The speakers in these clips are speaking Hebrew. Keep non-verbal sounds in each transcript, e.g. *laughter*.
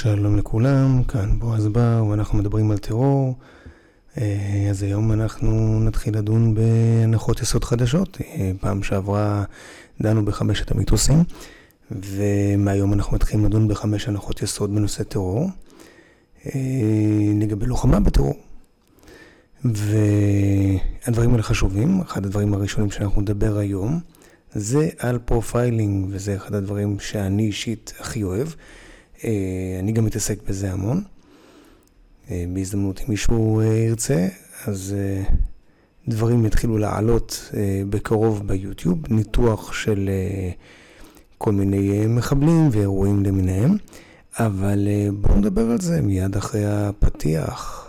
שלום לכולם, כאן בועז בר ואנחנו מדברים על טרור. אז היום אנחנו נתחיל לדון בהנחות יסוד חדשות. פעם שעברה דנו בחמשת המיתוסים, ומהיום אנחנו מתחילים לדון בחמש הנחות יסוד בנושא טרור, לגבי לוחמה בטרור. והדברים האלה חשובים, אחד הדברים הראשונים שאנחנו נדבר היום זה על profiling, וזה אחד הדברים שאני אישית הכי אוהב. אני גם מתעסק בזה המון. בהזדמנות, אם מישהו ירצה, אז דברים יתחילו לעלות בקרוב ביוטיוב, ניתוח של כל מיני מחבלים ואירועים למיניהם, אבל בואו נדבר על זה מיד אחרי הפתיח.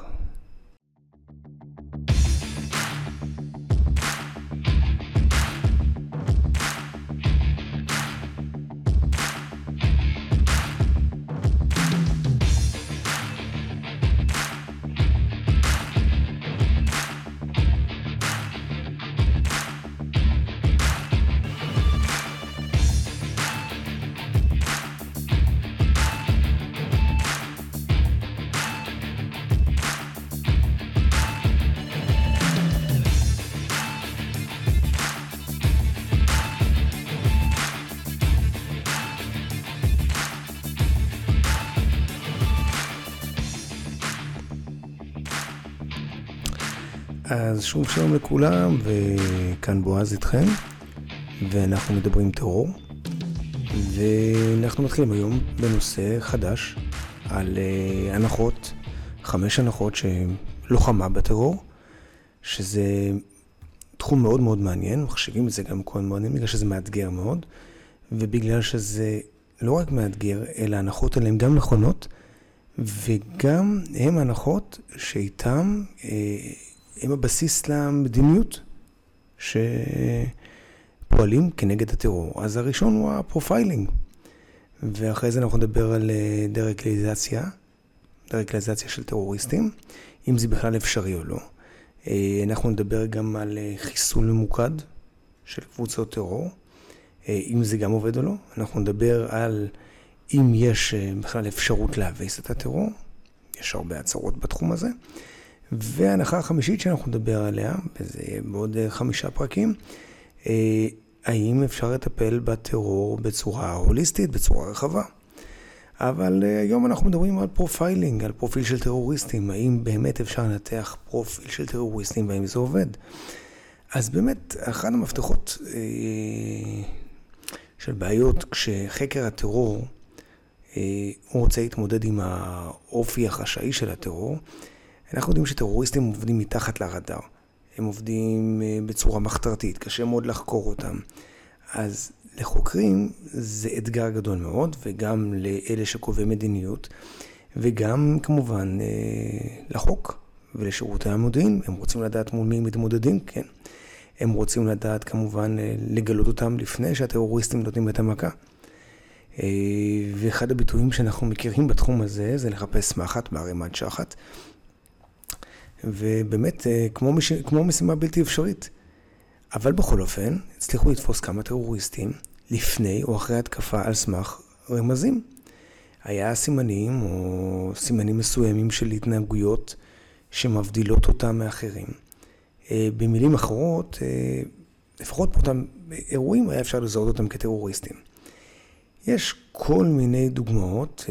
אז שוב שלום לכולם, וכאן בועז איתכם, ואנחנו מדברים טרור, ואנחנו מתחילים היום בנושא חדש על הנחות, חמש הנחות שלוחמה בטרור, שזה תחום מאוד מאוד מעניין, מחשיבים את זה גם כל מעניין, בגלל שזה מאתגר מאוד, ובגלל שזה לא רק מאתגר, אלא ההנחות האלה הן גם נכונות, וגם הן הנחות שאיתן הם הבסיס למדיניות שפועלים כנגד הטרור. אז הראשון הוא ה profiling, ואחרי זה אנחנו נדבר על דה-רדיקליזציה, דה-רדיקליזציה של טרוריסטים, אם זה בכלל אפשרי או לא. אנחנו נדבר גם על חיסול ממוקד של קבוצות טרור, אם זה גם עובד או לא. אנחנו נדבר על אם יש בכלל אפשרות להביס את הטרור, יש הרבה הצהרות בתחום הזה. וההנחה החמישית שאנחנו נדבר עליה, וזה יהיה בעוד חמישה פרקים, האם אפשר לטפל בטרור בצורה הוליסטית, בצורה רחבה. אבל היום אנחנו מדברים על profiling, על פרופיל של טרוריסטים, האם באמת אפשר לנתח פרופיל של טרוריסטים והאם זה עובד. אז באמת, אחד המפתחות של בעיות כשחקר הטרור, הוא רוצה להתמודד עם האופי החשאי של הטרור, אנחנו יודעים שטרוריסטים עובדים מתחת לרדאר, הם עובדים בצורה מחתרתית, קשה מאוד לחקור אותם. אז לחוקרים זה אתגר גדול מאוד, וגם לאלה שקובעי מדיניות, וגם כמובן לחוק ולשירותי המודיעין, הם רוצים לדעת מול מי הם מתמודדים, כן. הם רוצים לדעת כמובן לגלות אותם לפני שהטרוריסטים נותנים את המכה. ואחד הביטויים שאנחנו מכירים בתחום הזה, זה לחפש מחט בערימת שחת. ובאמת, כמו, מש... כמו משימה בלתי אפשרית. אבל בכל אופן, הצליחו לתפוס כמה טרוריסטים לפני או אחרי התקפה על סמך רמזים. היה סימנים או סימנים מסוימים של התנהגויות שמבדילות אותם מאחרים. במילים אחרות, לפחות באותם אירועים היה אפשר לזהות אותם כטרוריסטים. יש כל מיני דוגמאות.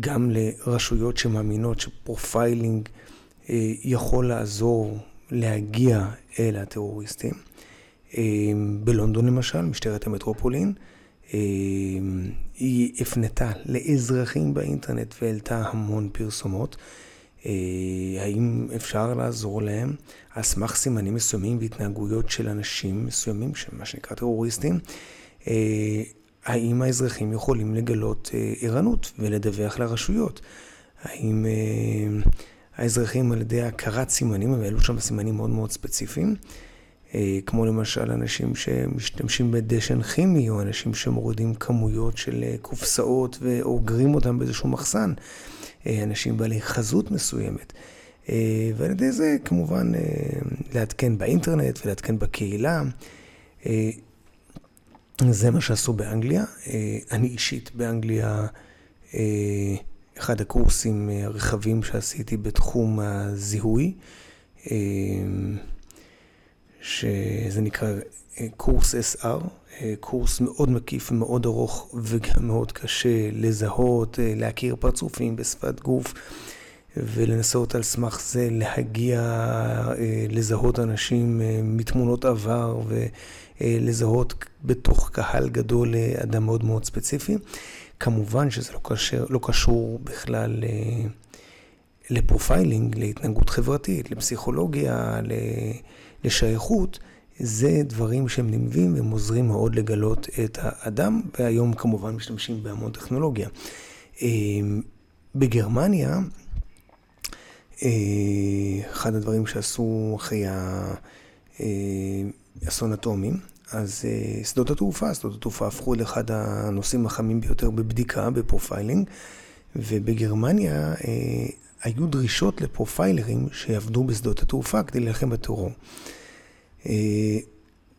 גם לרשויות שמאמינות ש profiling יכול לעזור להגיע אל הטרוריסטים. בלונדון למשל, משטרת המטרופולין, היא הפנתה לאזרחים באינטרנט והעלתה המון פרסומות. האם אפשר לעזור להם על סמך סימנים מסוימים והתנהגויות של אנשים מסוימים, מה שנקרא טרוריסטים, האם האזרחים יכולים לגלות ערנות ולדווח לרשויות? האם האזרחים על ידי הכרת סימנים, ואלו שם סימנים מאוד מאוד ספציפיים, כמו למשל אנשים שמשתמשים בדשן כימי, או אנשים שמורידים כמויות של קופסאות ואוגרים אותם באיזשהו מחסן, אנשים בעלי חזות מסוימת. ועל ידי זה כמובן לעדכן באינטרנט ולעדכן בקהילה. זה מה שעשו באנגליה. אני אישית באנגליה אחד הקורסים הרחבים שעשיתי בתחום הזיהוי, שזה נקרא קורס SR, קורס מאוד מקיף ומאוד ארוך וגם מאוד קשה לזהות, להכיר פרצופים בשפת גוף ולנסות על סמך זה להגיע, לזהות אנשים מתמונות עבר ולזהות בתוך קהל גדול אדם מאוד מאוד ספציפי. כמובן שזה לא, קשר, לא קשור בכלל ל profiling, להתנהגות חברתית, לפסיכולוגיה, לשייכות. זה דברים שהם נלווים והם עוזרים מאוד לגלות את האדם, והיום כמובן משתמשים בהמון טכנולוגיה. בגרמניה, אחד הדברים שעשו אחרי אסון התאומים, אז שדות התעופה, שדות התעופה הפכו לאחד הנושאים החמים ביותר בבדיקה, ב profiling, ובגרמניה היו דרישות לפרופיילרים שיעבדו בשדות התעופה כדי להילחם בטרור.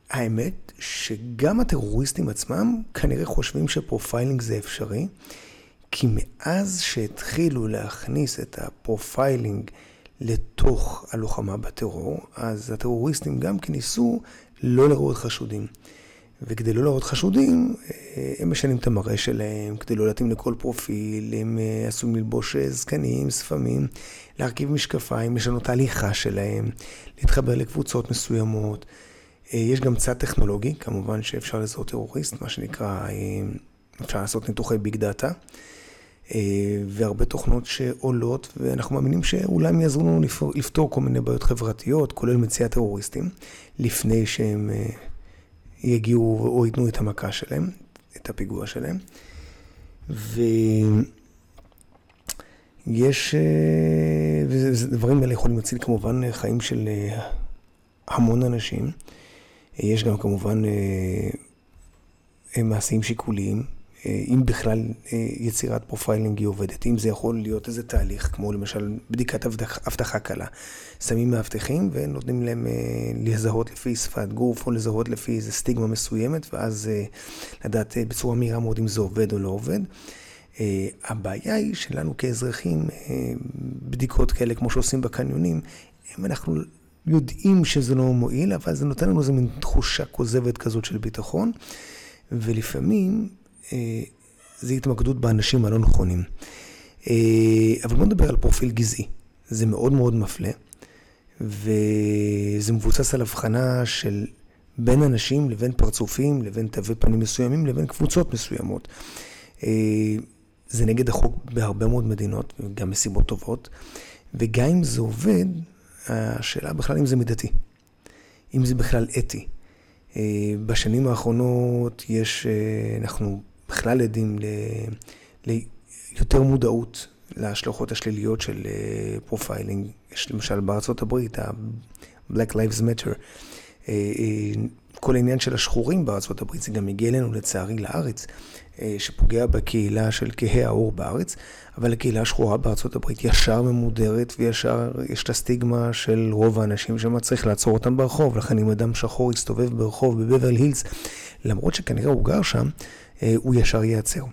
האמת שגם הטרוריסטים עצמם כנראה חושבים ש profiling זה אפשרי, כי מאז שהתחילו להכניס את ה profiling לתוך הלוחמה בטרור, אז הטרוריסטים גם כן ניסו לא להיראות חשודים. וכדי לא להיראות חשודים, הם משנים את המראה שלהם, כדי לא להתאים לכל פרופיל, הם עשויים ללבוש זקנים, שפמים, להרכיב משקפיים, לשנות את ההליכה שלהם, להתחבר לקבוצות מסוימות. יש גם צד טכנולוגי, כמובן שאפשר לזהות טרוריסט, מה שנקרא, אפשר לעשות ניתוחי ביג דאטה. והרבה תוכנות שעולות, ואנחנו מאמינים שאולי הם יעזרו לנו לפתור כל מיני בעיות חברתיות, כולל מציאת טרוריסטים, לפני שהם יגיעו או ייתנו את המכה שלהם, את הפיגוע שלהם. ויש, ודברים האלה יכולים להציל כמובן חיים של המון אנשים. יש גם כמובן מעשים שיקוליים. אם בכלל יצירת profiling היא עובדת, אם זה יכול להיות איזה תהליך, כמו למשל בדיקת אבטחה קלה. שמים מאבטחים ונותנים להם לזהות לפי שפת גוף או לזהות לפי איזה סטיגמה מסוימת, ואז לדעת בצורה מהירה מאוד אם זה עובד או לא עובד. הבעיה היא שלנו כאזרחים, בדיקות כאלה כמו שעושים בקניונים, אם אנחנו יודעים שזה לא מועיל, אבל זה נותן לנו איזו מין תחושה כוזבת כזאת של ביטחון, ולפעמים זה התמקדות באנשים הלא נכונים. אבל בוא נדבר על פרופיל גזעי. זה מאוד מאוד מפלה, וזה מבוסס על הבחנה של בין אנשים לבין פרצופים, לבין תווי פנים מסוימים, לבין קבוצות מסוימות. זה נגד החוק בהרבה מאוד מדינות, גם מסיבות טובות, וגם אם זה עובד, השאלה בכלל אם זה מידתי, אם זה בכלל אתי. בשנים האחרונות יש, אנחנו בכלל עדים ליותר מודעות להשלכות השליליות של profiling. יש למשל בארצות הברית, ה-Black Lives Matter, כל העניין של השחורים בארצות הברית, זה גם הגיע אלינו לצערי לארץ, שפוגע בקהילה של כהי העור בארץ, אבל הקהילה השחורה בארצות הברית ישר ממודרת וישר יש את הסטיגמה של רוב האנשים שם צריך לעצור אותם ברחוב, לכן אם אדם שחור יסתובב ברחוב בבוורלי הילס, למרות שכנראה הוא גר שם, הוא ישר ייעצר.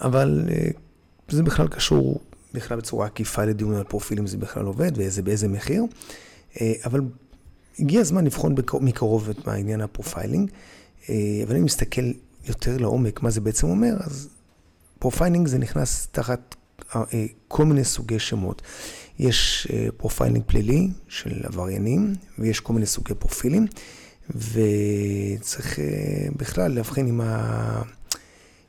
אבל זה בכלל קשור בכלל בצורה עקיפה לדיון על פרופילים, זה בכלל עובד ואיזה באיזה מחיר, אבל הגיע הזמן לבחון מקרוב את העניין ה profiling, אבל אני מסתכל יותר לעומק מה זה בעצם אומר, אז profiling זה נכנס תחת כל מיני סוגי שמות. יש profiling פלילי של עבריינים, ויש כל מיני סוגי פרופילים, וצריך בכלל להבחין עם ה...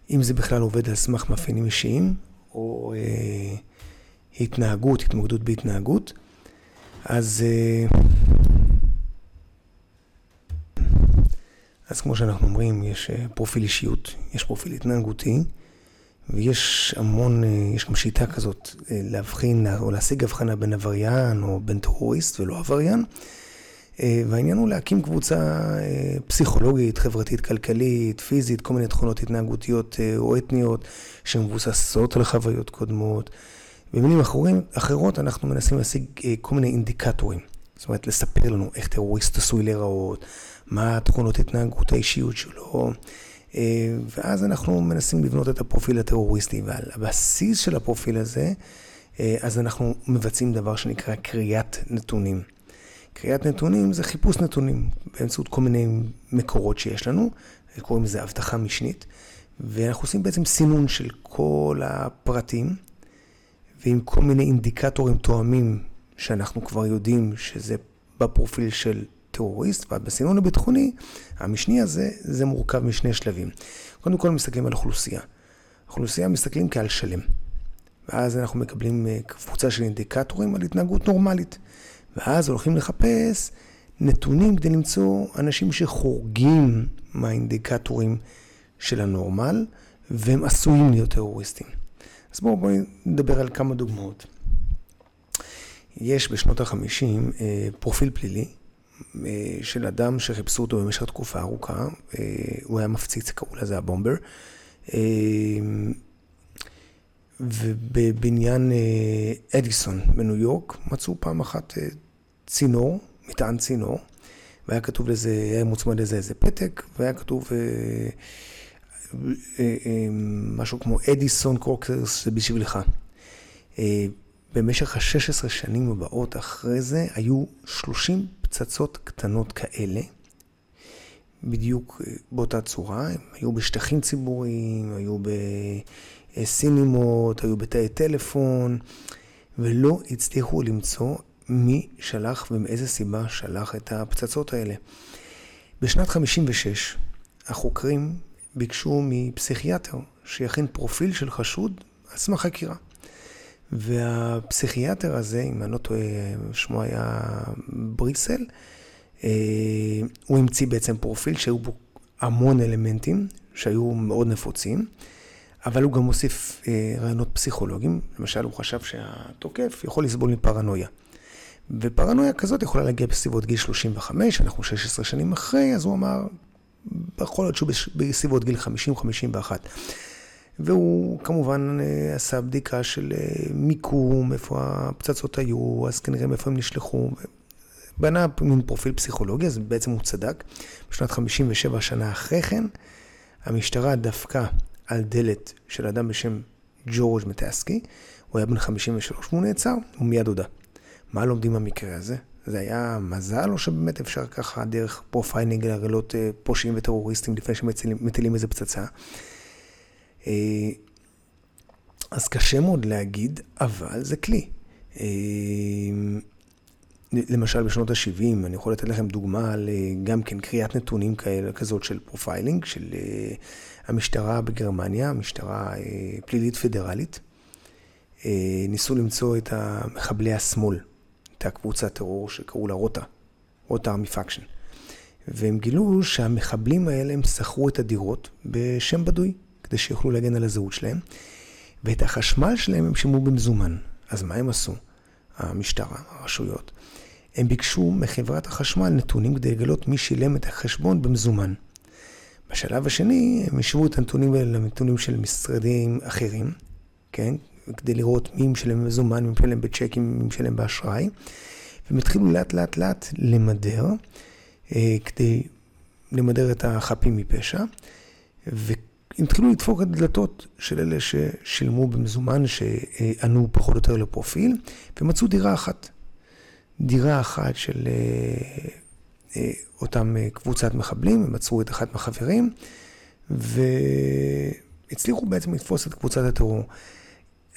אם זה בכלל עובד על סמך מאפיינים אישיים, או התנהגות, התמקדות בהתנהגות. אז... אז כמו שאנחנו אומרים, יש פרופיל אישיות, יש פרופיל התנהגותי, ויש המון, יש גם שיטה כזאת להבחין או להשיג הבחנה בין עבריין או בין טרוריסט ולא עבריין. והעניין הוא להקים קבוצה פסיכולוגית, חברתית, כלכלית, פיזית, כל מיני תכונות התנהגותיות או אתניות שמבוססות על חוויות קודמות. במילים אחרות אנחנו מנסים להשיג כל מיני אינדיקטורים. זאת אומרת, לספר לנו איך טרוריסט עשוי להיראות, מה התכונות התנהגות האישיות שלו, ואז אנחנו מנסים לבנות את הפרופיל הטרוריסטי, ועל הבסיס של הפרופיל הזה, אז אנחנו מבצעים דבר שנקרא קריאת נתונים. קריאת נתונים זה חיפוש נתונים באמצעות כל מיני מקורות שיש לנו, קוראים לזה אבטחה משנית, ואנחנו עושים בעצם סינון של כל הפרטים, ועם כל מיני אינדיקטורים תואמים שאנחנו כבר יודעים שזה בפרופיל של טרוריסט, ובסינון הביטחוני, המשני הזה, זה מורכב משני שלבים. קודם כל מסתכלים על אוכלוסייה. אוכלוסייה מסתכלים כעל שלם. ואז אנחנו מקבלים אה, קבוצה של אינדיקטורים על התנהגות נורמלית. ואז הולכים לחפש נתונים כדי למצוא אנשים שחורגים מהאינדיקטורים של הנורמל, והם עשויים להיות טרוריסטים. אז בואו בוא נדבר על כמה דוגמאות. יש בשנות ה-50 אה, פרופיל פלילי אה, של אדם שחיפשו אותו במשך תקופה ארוכה, אה, הוא היה מפציץ, קראו לזה הבומבר. ובבניין אדיסון בניו יורק מצאו פעם אחת צינור, מטען צינור, והיה כתוב לזה, היה מוצמד לזה איזה פתק, והיה כתוב משהו כמו אדיסון קורקרס זה בשבילך. במשך ה-16 שנים הבאות אחרי זה היו 30 פצצות קטנות כאלה, בדיוק אה, באותה צורה, הם היו בשטחים ציבוריים, היו בסינימות, היו בתאי טלפון, ולא הצליחו למצוא מי שלח ומאיזה סיבה שלח את הפצצות האלה. בשנת 56' החוקרים ביקשו מפסיכיאטר שיכין פרופיל של חשוד על סמך חקירה. והפסיכיאטר הזה, אם אני לא טועה, שמו היה בריסל, אה, הוא המציא בעצם פרופיל שהיו בו המון אלמנטים שהיו מאוד נפוצים, אבל הוא גם הוסיף אה, רעיונות פסיכולוגיים. למשל, הוא חשב שהתוקף יכול לסבול מפרנויה. ופרנויה כזאת יכולה להגיע בסביבות גיל 35, אנחנו 16 שנים אחרי, אז הוא אמר, יכול להיות שהוא בסביבות גיל 50-51. והוא כמובן אה, עשה בדיקה של אה, מיקום, איפה הפצצות היו, אז כנראה מאיפה הם נשלחו. בנה מין פרופיל פסיכולוגי, אז בעצם הוא צדק. בשנת 57 שנה אחרי כן, המשטרה דפקה על דלת של אדם בשם ג'ורג' מטסקי, הוא היה בן 53 והוא נעצר, הוא מיד הודה. מה לומדים במקרה הזה? זה היה מזל, או שבאמת אפשר ככה דרך profiling לגלות אה, פושעים וטרוריסטים לפני שמטילים איזה פצצה? אה, אז קשה מאוד להגיד, אבל זה כלי. אה, למשל בשנות ה-70, אני יכול לתת לכם דוגמה על גם כן קריאת נתונים כאלה, כזאת של profiling, של המשטרה בגרמניה, המשטרה פלילית פדרלית. ניסו למצוא את מחבלי השמאל. הייתה קבוצת טרור שקראו לה Rote, Rote Armee Fraktion. והם גילו שהמחבלים האלה הם שכרו את הדירות בשם בדוי, כדי שיוכלו להגן על הזהות שלהם, ואת החשמל שלהם הם שילמו במזומן. אז מה הם עשו? המשטרה, הרשויות. הם ביקשו מחברת החשמל נתונים כדי לגלות מי שילם את החשבון במזומן. בשלב השני, הם השוו את הנתונים האלה לנתונים של משרדים אחרים, כן? כדי לראות מי משלם במזומן, מי משלם בצ'קים, מי משלם באשראי. והם התחילו לאט לאט לאט למדר, אה, כדי למדר את החפים מפשע. והם התחילו לדפוק את הדלתות של אלה ששילמו במזומן, שענו פחות או יותר לפרופיל, ומצאו דירה אחת. דירה אחת של אה, אה, אותם קבוצת מחבלים, הם עצרו את אחד מהחברים, והצליחו בעצם לתפוס את קבוצת הטרור.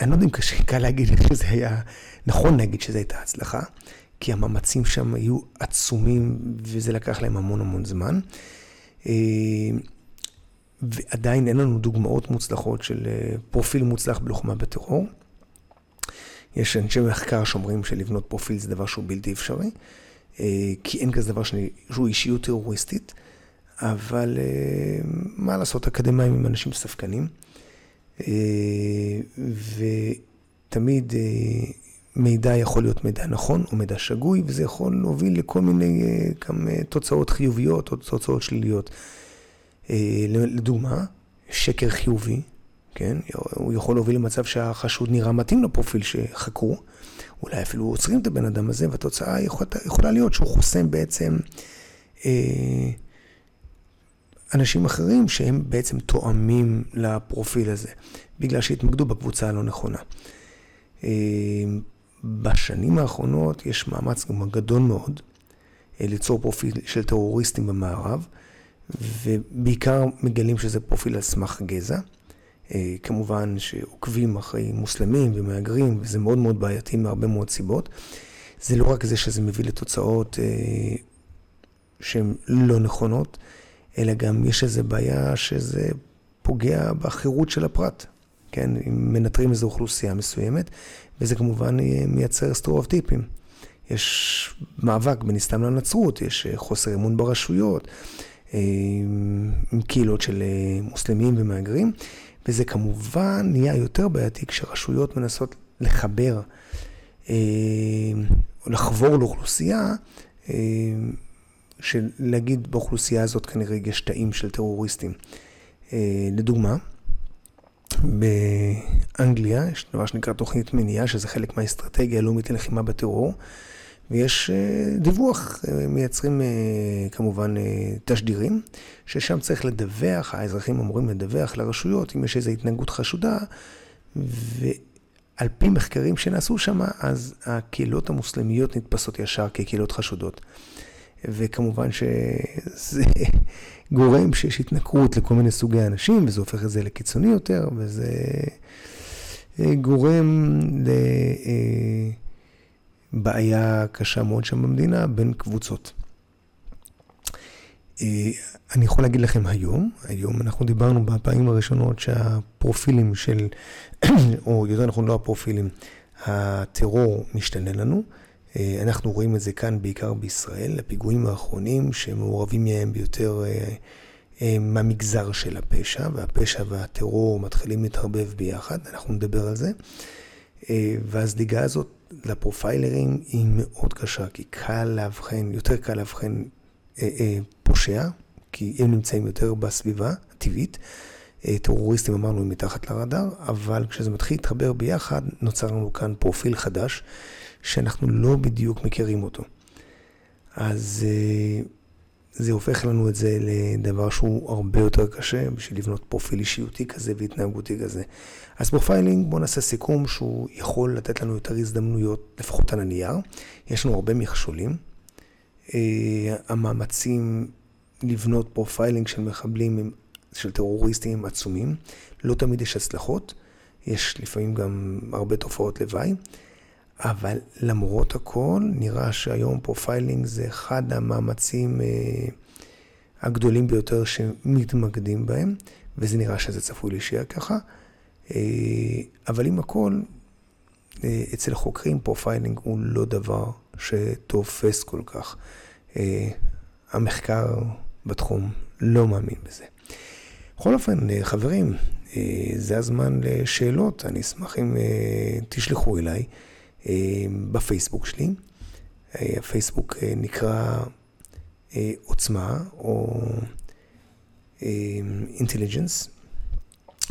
אני לא יודע אם קשה, קל להגיד *laughs* שזה היה, נכון להגיד שזו הייתה הצלחה, כי המאמצים שם היו עצומים וזה לקח להם המון המון זמן. אה, ועדיין אין לנו דוגמאות מוצלחות של אה, פרופיל מוצלח בלוחמה בטרור. יש אנשי מחקר שאומרים שלבנות פרופיל זה דבר שהוא בלתי אפשרי, אה, כי אין כזה דבר שהוא אישיות טרוריסטית, אבל מה לעשות, אקדמאים הם אנשים ספקנים. אה, ותמיד אה, מידע יכול להיות מידע נכון או מידע שגוי, וזה יכול להוביל לכל מיני אה, גם תוצאות חיוביות או תוצאות שליליות. לדוגמה, שקר חיובי, כן? הוא יכול להוביל למצב שהחשוד נראה מתאים לפרופיל שחקרו, אולי אפילו עוצרים את הבן אדם הזה, והתוצאה יכולה, יכולה להיות שהוא חוסם בעצם אה, אנשים אחרים שהם בעצם תואמים לפרופיל הזה, בגלל שהתמקדו בקבוצה הלא נכונה. אה, בשנים האחרונות יש מאמץ גדול מאוד אה, ליצור פרופיל של טרוריסטים במערב, ובעיקר מגלים שזה פרופיל על סמך גזע. אה, כמובן שעוקבים אחרי מוסלמים ומהגרים, וזה מאוד מאוד בעייתי מהרבה מאוד סיבות. זה לא רק זה שזה מביא לתוצאות אה, שהן לא נכונות, אלא גם יש איזו בעיה שזה פוגע בחירות של הפרט. כן, אם מנטרים איזו אוכלוסייה מסוימת, וזה כמובן מייצר סטרואטיפים. יש מאבק בין אסלאם לנצרות, יש חוסר אמון ברשויות, עם קהילות של מוסלמים ומהגרים, וזה כמובן נהיה יותר בעייתי כשרשויות מנסות לחבר או לחבור לאוכלוסייה, שלהגיד באוכלוסייה הזאת כנראה יש תאים של טרוריסטים. לדוגמה, באנגליה יש דבר שנקרא תוכנית מניעה, שזה חלק מהאסטרטגיה הלאומית ללחימה בטרור, ויש אה, דיווח, אה, מייצרים אה, כמובן תשדירים, ששם צריך לדווח, האזרחים אמורים לדווח לרשויות אם יש איזו התנהגות חשודה, ועל פי מחקרים שנעשו שם, אז הקהילות המוסלמיות נתפסות ישר כקהילות חשודות. וכמובן שזה *laughs* גורם שיש התנכרות לכל מיני סוגי אנשים, וזה הופך את זה לקיצוני יותר, וזה גורם ל... בעיה קשה מאוד שם במדינה בין קבוצות. אה, אני יכול להגיד לכם היום, היום אנחנו דיברנו בפעמים הראשונות שהפרופילים של, *coughs* או יותר נכון לא הפרופילים, הטרור משתנה לנו. אה, אנחנו רואים את זה כאן בעיקר בישראל, הפיגועים האחרונים שמעורבים מהם ביותר אה, מהמגזר של הפשע, והפשע והטרור מתחילים להתערבב ביחד, אנחנו נדבר על זה. והזליגה הזאת לפרופיילרים היא מאוד קשה, כי קל לאבחן, יותר קל לאבחן אה, אה, פושע, כי הם נמצאים יותר בסביבה הטבעית. אה, טרוריסטים אמרנו הם מתחת לרדאר, אבל כשזה מתחיל להתחבר ביחד, נוצר לנו כאן פרופיל חדש, שאנחנו לא בדיוק מכירים אותו. אז אה, זה הופך לנו את זה לדבר שהוא הרבה יותר קשה בשביל לבנות פרופיל אישיותי כזה והתנהגותי כזה. אז profiling, בואו נעשה סיכום שהוא יכול לתת לנו יותר הזדמנויות, לפחות על הנייר. יש לנו הרבה מכשולים. אה, המאמצים לבנות profiling של מחבלים, של טרוריסטים הם עצומים. לא תמיד יש הצלחות, יש לפעמים גם הרבה תופעות לוואי. אבל למרות הכל, נראה שהיום profiling זה אחד המאמצים אה, הגדולים ביותר שמתמקדים בהם, וזה נראה שזה צפוי להישאר ככה. אה, אבל עם הכל, אה, אצל חוקרים profiling הוא לא דבר שתופס כל כך. אה, המחקר בתחום לא מאמין בזה. בכל אופן, אה, חברים, אה, זה הזמן לשאלות, אני אשמח אם אה, תשלחו אליי. אה, בפייסבוק שלי. אה, הפייסבוק אה, נקרא עוצמה או אינטליג'נס,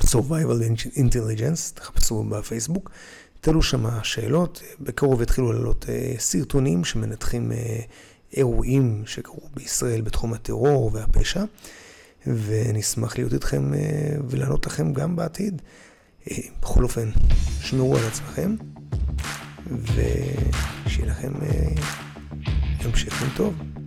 survival intelligence, תחפשו בפייסבוק, תעלו שם שאלות, בקרוב יתחילו לעלות סרטונים שמנתחים אירועים שקרו בישראל בתחום הטרור והפשע, ונשמח להיות איתכם ולענות לכם גם בעתיד. בכל אופן, שמרו על עצמכם. ושיהיה לכם המשך יום טוב.